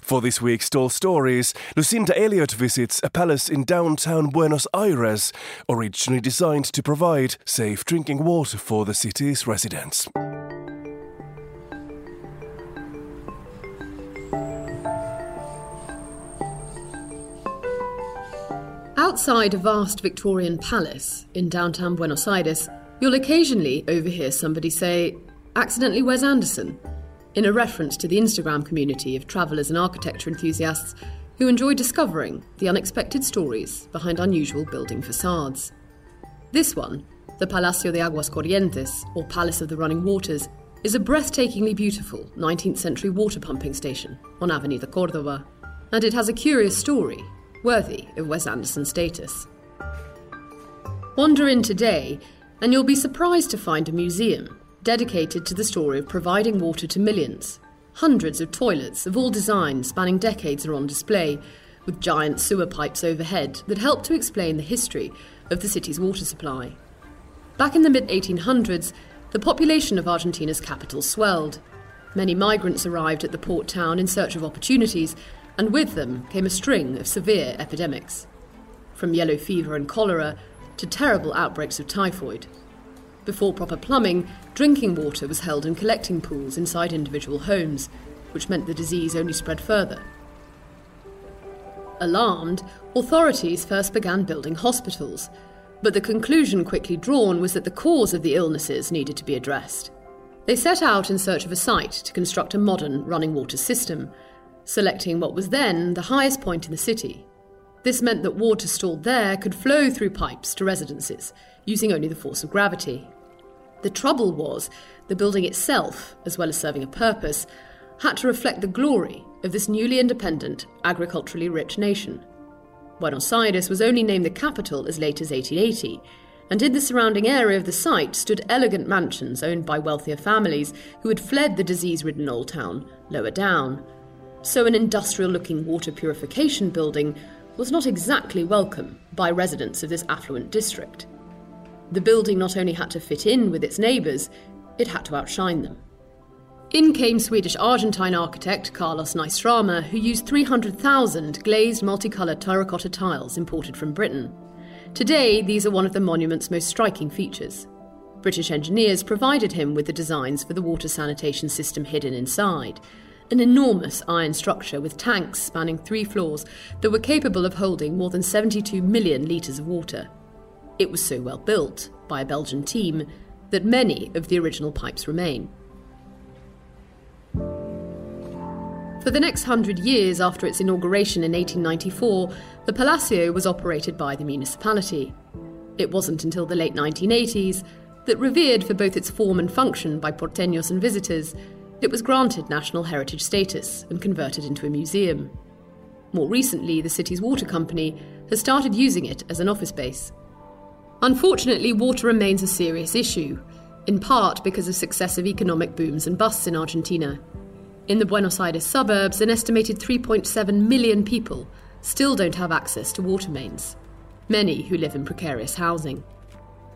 For this week's Tall Stories, Lucinda Elliott visits a palace in downtown Buenos Aires, originally designed to provide safe drinking water for the city's residents. Outside a vast Victorian palace in downtown Buenos Aires, you'll occasionally overhear somebody say, Accidentally Wes Anderson, in a reference to the Instagram community of travellers and architecture enthusiasts who enjoy discovering the unexpected stories behind unusual building facades. This one, the Palacio de Aguas Corrientes, or Palace of the Running Waters, is a breathtakingly beautiful 19th century water pumping station on Avenida Cordoba, and it has a curious story worthy of Wes Anderson's status. Wander in today, and you'll be surprised to find a museum dedicated to the story of providing water to millions. Hundreds of toilets of all designs spanning decades are on display, with giant sewer pipes overhead that help to explain the history of the city's water supply. Back in the mid 1800s, the population of Argentina's capital swelled. Many migrants arrived at the port town in search of opportunities, and with them came a string of severe epidemics. From yellow fever and cholera to terrible outbreaks of typhoid. Before proper plumbing, drinking water was held in collecting pools inside individual homes, which meant the disease only spread further. Alarmed, authorities first began building hospitals, but the conclusion quickly drawn was that the cause of the illnesses needed to be addressed. They set out in search of a site to construct a modern running water system, selecting what was then the highest point in the city. This meant that water stored there could flow through pipes to residences, using only the force of gravity. The trouble was, the building itself, as well as serving a purpose, had to reflect the glory of this newly independent, agriculturally rich nation. Buenos Aires was only named the capital as late as 1880, and in the surrounding area of the site stood elegant mansions owned by wealthier families who had fled the disease ridden old town lower down. So, an industrial looking water purification building was not exactly welcome by residents of this affluent district. The building not only had to fit in with its neighbours, it had to outshine them. In came Swedish Argentine architect Carlos Nyströmer, who used 300,000 glazed multicoloured terracotta tiles imported from Britain. Today, these are one of the monument's most striking features. British engineers provided him with the designs for the water sanitation system hidden inside. An enormous iron structure with tanks spanning three floors that were capable of holding more than 72 million litres of water. It was so well built, by a Belgian team, that many of the original pipes remain. For the next hundred years after its inauguration in 1894, the Palacio was operated by the municipality. It wasn't until the late 1980s that, revered for both its form and function by porteños and visitors, it was granted national heritage status and converted into a museum. More recently, the city's water company has started using it as an office base. Unfortunately, water remains a serious issue, in part because of successive economic booms and busts in Argentina. In the Buenos Aires suburbs, an estimated 3.7 million people still don't have access to water mains, many who live in precarious housing.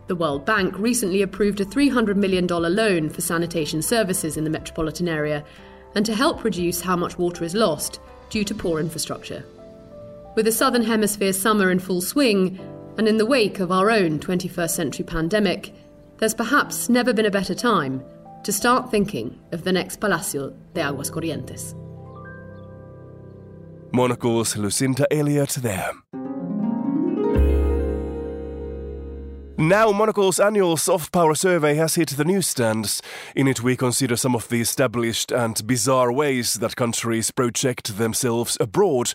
The World Bank recently approved a $300 million loan for sanitation services in the metropolitan area and to help reduce how much water is lost due to poor infrastructure. With the Southern Hemisphere summer in full swing, and in the wake of our own 21st century pandemic, there's perhaps never been a better time to start thinking of the next Palacio de Aguas Corrientes. Monocle's Lucinda Elliott there. Now, Monocle's annual soft power survey has hit the newsstands. In it, we consider some of the established and bizarre ways that countries project themselves abroad.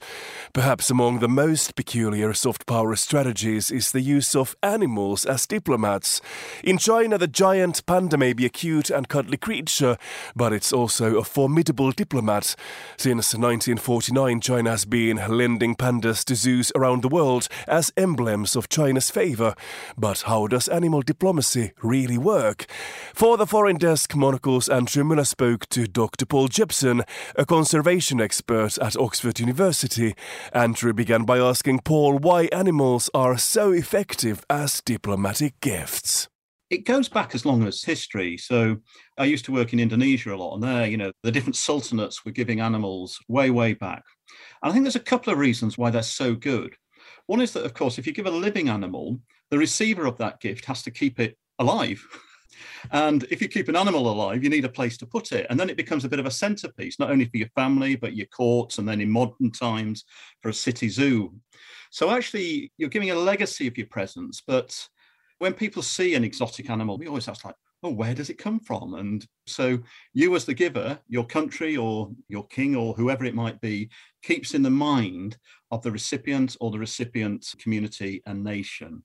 Perhaps among the most peculiar soft power strategies is the use of animals as diplomats. In China, the giant panda may be a cute and cuddly creature, but it's also a formidable diplomat. Since 1949, China has been lending pandas to zoos around the world as emblems of China's favor. But how does animal diplomacy really work? For the Foreign Desk, Monocle's Andrew Mueller spoke to Dr. Paul Jepson, a conservation expert at Oxford University. Andrew began by asking Paul why animals are so effective as diplomatic gifts it goes back as long as history. So I used to work in Indonesia a lot, and there, you know, the different sultanates were giving animals way, way back. And I think there's a couple of reasons why they're so good. One is that, of course, if you give a living animal, the receiver of that gift has to keep it alive. And if you keep an animal alive, you need a place to put it. And then it becomes a bit of a centerpiece, not only for your family, but your courts, and then in modern times for a city zoo. So actually, you're giving a legacy of your presence. But when people see an exotic animal, we always ask, like, oh, where does it come from? And so you, as the giver, your country or your king or whoever it might be, keeps in the mind of the recipient or the recipient community and nation.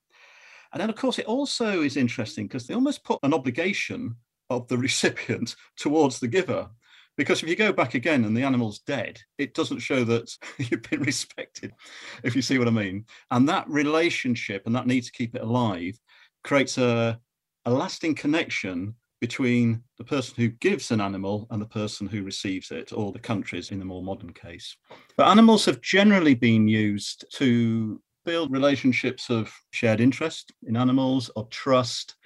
And then, of course, it also is interesting because they almost put an obligation of the recipient towards the giver. Because if you go back again and the animal's dead, it doesn't show that you've been respected, if you see what I mean. And that relationship and that need to keep it alive creates a, a lasting connection between the person who gives an animal and the person who receives it, or the countries in the more modern case. But animals have generally been used to build relationships of shared interest in animals, of trust,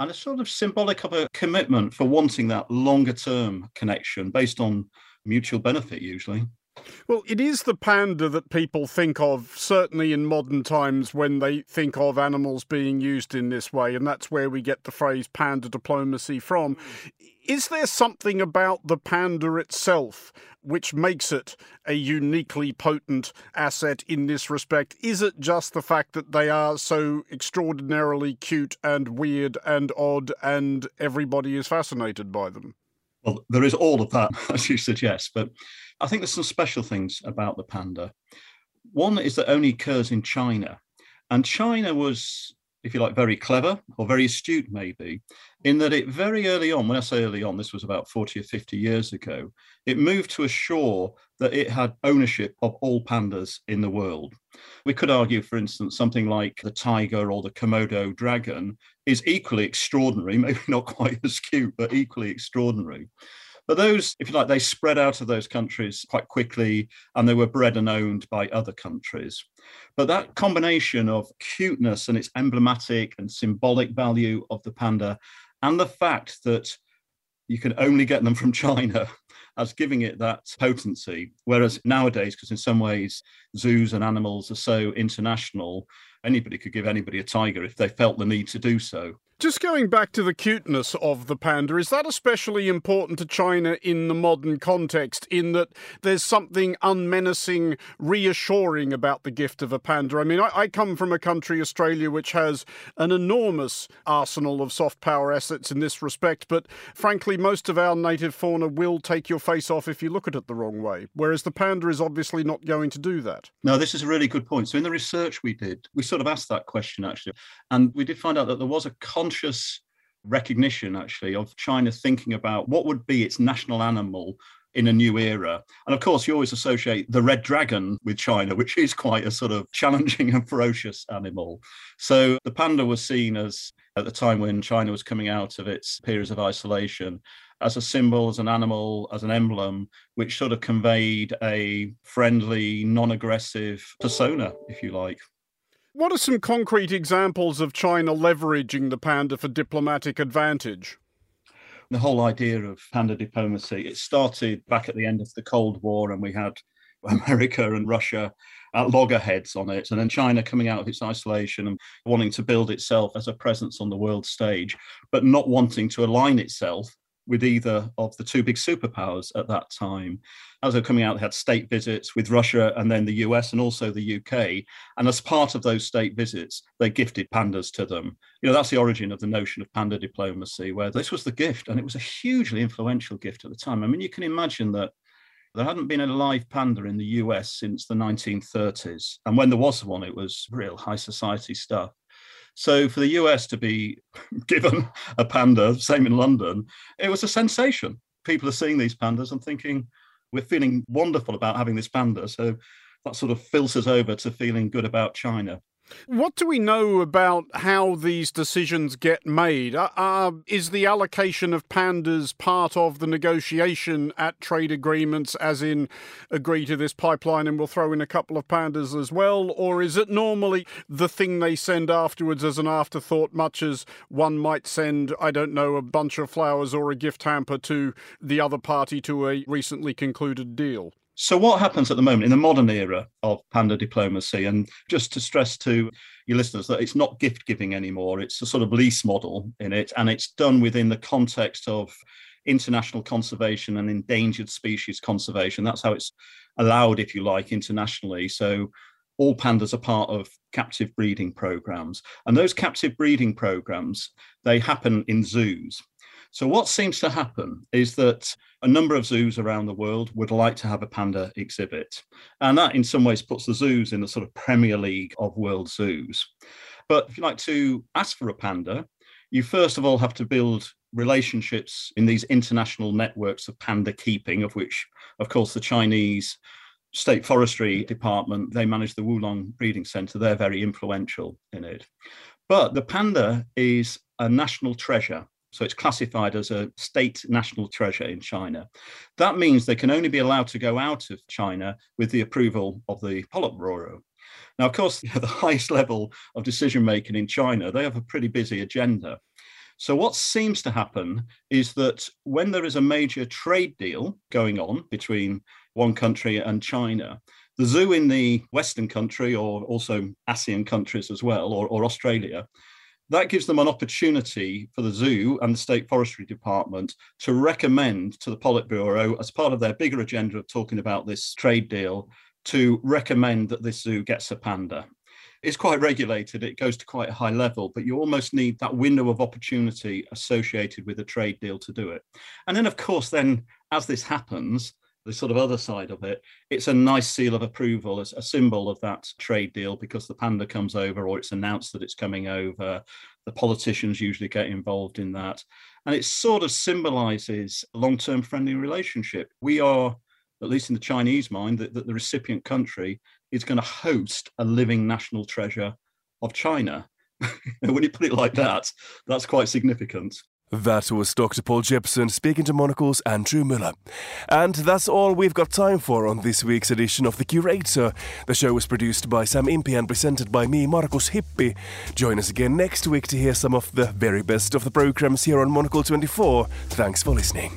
and a sort of symbolic of a commitment for wanting that longer term connection based on mutual benefit, usually. Well, it is the panda that people think of, certainly in modern times, when they think of animals being used in this way, and that's where we get the phrase panda diplomacy from. Is there something about the panda itself which makes it a uniquely potent asset in this respect? Is it just the fact that they are so extraordinarily cute and weird and odd and everybody is fascinated by them? Well, there is all of that, as you suggest, but I think there's some special things about the panda. One is that only occurs in China. And China was if you like, very clever or very astute, maybe, in that it very early on, when I say early on, this was about 40 or 50 years ago, it moved to assure that it had ownership of all pandas in the world. We could argue, for instance, something like the tiger or the Komodo dragon is equally extraordinary, maybe not quite as cute, but equally extraordinary. But those, if you like, they spread out of those countries quite quickly and they were bred and owned by other countries. But that combination of cuteness and its emblematic and symbolic value of the panda and the fact that you can only get them from China as giving it that potency. Whereas nowadays, because in some ways zoos and animals are so international, anybody could give anybody a tiger if they felt the need to do so. Just going back to the cuteness of the panda, is that especially important to China in the modern context, in that there's something unmenacing, reassuring about the gift of a panda? I mean, I, I, come from a country, Australia, which has an enormous arsenal of soft power assets in this respect, but frankly, most of our native fauna will take your face off if you look at it the wrong way, whereas the panda is obviously not going to do that. No, this is a really good point. So, in the research we did, we sort of asked that question actually, and we did find out that there was a con conscious recognition, actually, of China thinking about what would be its national animal in a new era. And of course, you always associate the red dragon with China, which is quite a sort of challenging and ferocious animal. So the panda was seen as, at the time when China was coming out of its periods of isolation, as a symbol, as an animal, as an emblem, which sort of conveyed a friendly, non aggressive persona, if you like. What are some concrete examples of China leveraging the panda for diplomatic advantage? The whole idea of panda diplomacy, it started back at the end of the Cold War, and we had America and Russia at loggerheads on it, and then China coming out of its isolation and wanting to build itself as a presence on the world stage, but not wanting to align itself with either of the two big superpowers at that time. As they're coming out, they had state visits with Russia and then the US and also the UK. And as part of those state visits, they gifted pandas to them. You know, that's the origin of the notion of panda diplomacy, where this was the gift, and it was a hugely influential gift at the time. I mean, you can imagine that there hadn't been a live panda in the US since the 1930s. And when there was one, it was real high society stuff. So for the US to be given a panda, same in London, it was a sensation. People are seeing these pandas and thinking, we're feeling wonderful about having this panda. So that sort of filters over to feeling good about China. What do we know about how these decisions get made? Uh, uh, is the allocation of pandas part of the negotiation at trade agreements, as in agree to this pipeline and we'll throw in a couple of pandas as well? Or is it normally the thing they send afterwards as an afterthought, much as one might send, I don't know, a bunch of flowers or a gift hamper to the other party to a recently concluded deal? So, what happens at the moment in the modern era of panda diplomacy? And just to stress to your listeners that it's not gift giving anymore, it's a sort of lease model in it, and it's done within the context of international conservation and endangered species conservation. That's how it's allowed, if you like, internationally. So, all pandas are part of captive breeding programs and those captive breeding programs they happen in zoos so, what seems to happen is that a number of zoos around the world would like to have a panda exhibit. And that, in some ways, puts the zoos in the sort of Premier League of world zoos. But if you like to ask for a panda, you first of all have to build relationships in these international networks of panda keeping, of which, of course, the Chinese State Forestry Department, they manage the Wolong Breeding Center. They're very influential in it. But the panda is a national treasure so it's classified as a state national treasure in China. That means they can only be allowed to go out of China with the approval of the Politburo. Now, of course, the highest level of decision making in China, they have a pretty busy agenda. So, what seems to happen is that when there is a major trade deal going on between one country and China, the zoo in the Western country, or also ASEAN countries as well, or, or Australia, that gives them an opportunity for the zoo and the State Forestry Department to recommend to the Politburo, as part of their bigger agenda of talking about this trade deal, to recommend that this zoo gets a panda. It's quite regulated, it goes to quite a high level, but you almost need that window of opportunity associated with a trade deal to do it. And then, of course, then as this happens, the sort of other side of it, it's a nice seal of approval, as a symbol of that trade deal because the panda comes over or it's announced that it's coming over. The politicians usually get involved in that. And it sort of symbolizes a long term friendly relationship. We are, at least in the Chinese mind, that, that the recipient country is going to host a living national treasure of China. when you put it like that, that's quite significant. That was Dr. Paul Jepson speaking to Monocle's Andrew Mueller. And that's all we've got time for on this week's edition of The Curator. The show was produced by Sam Impey and presented by me, Markus Hippi. Join us again next week to hear some of the very best of the programs here on Monocle 24. Thanks for listening.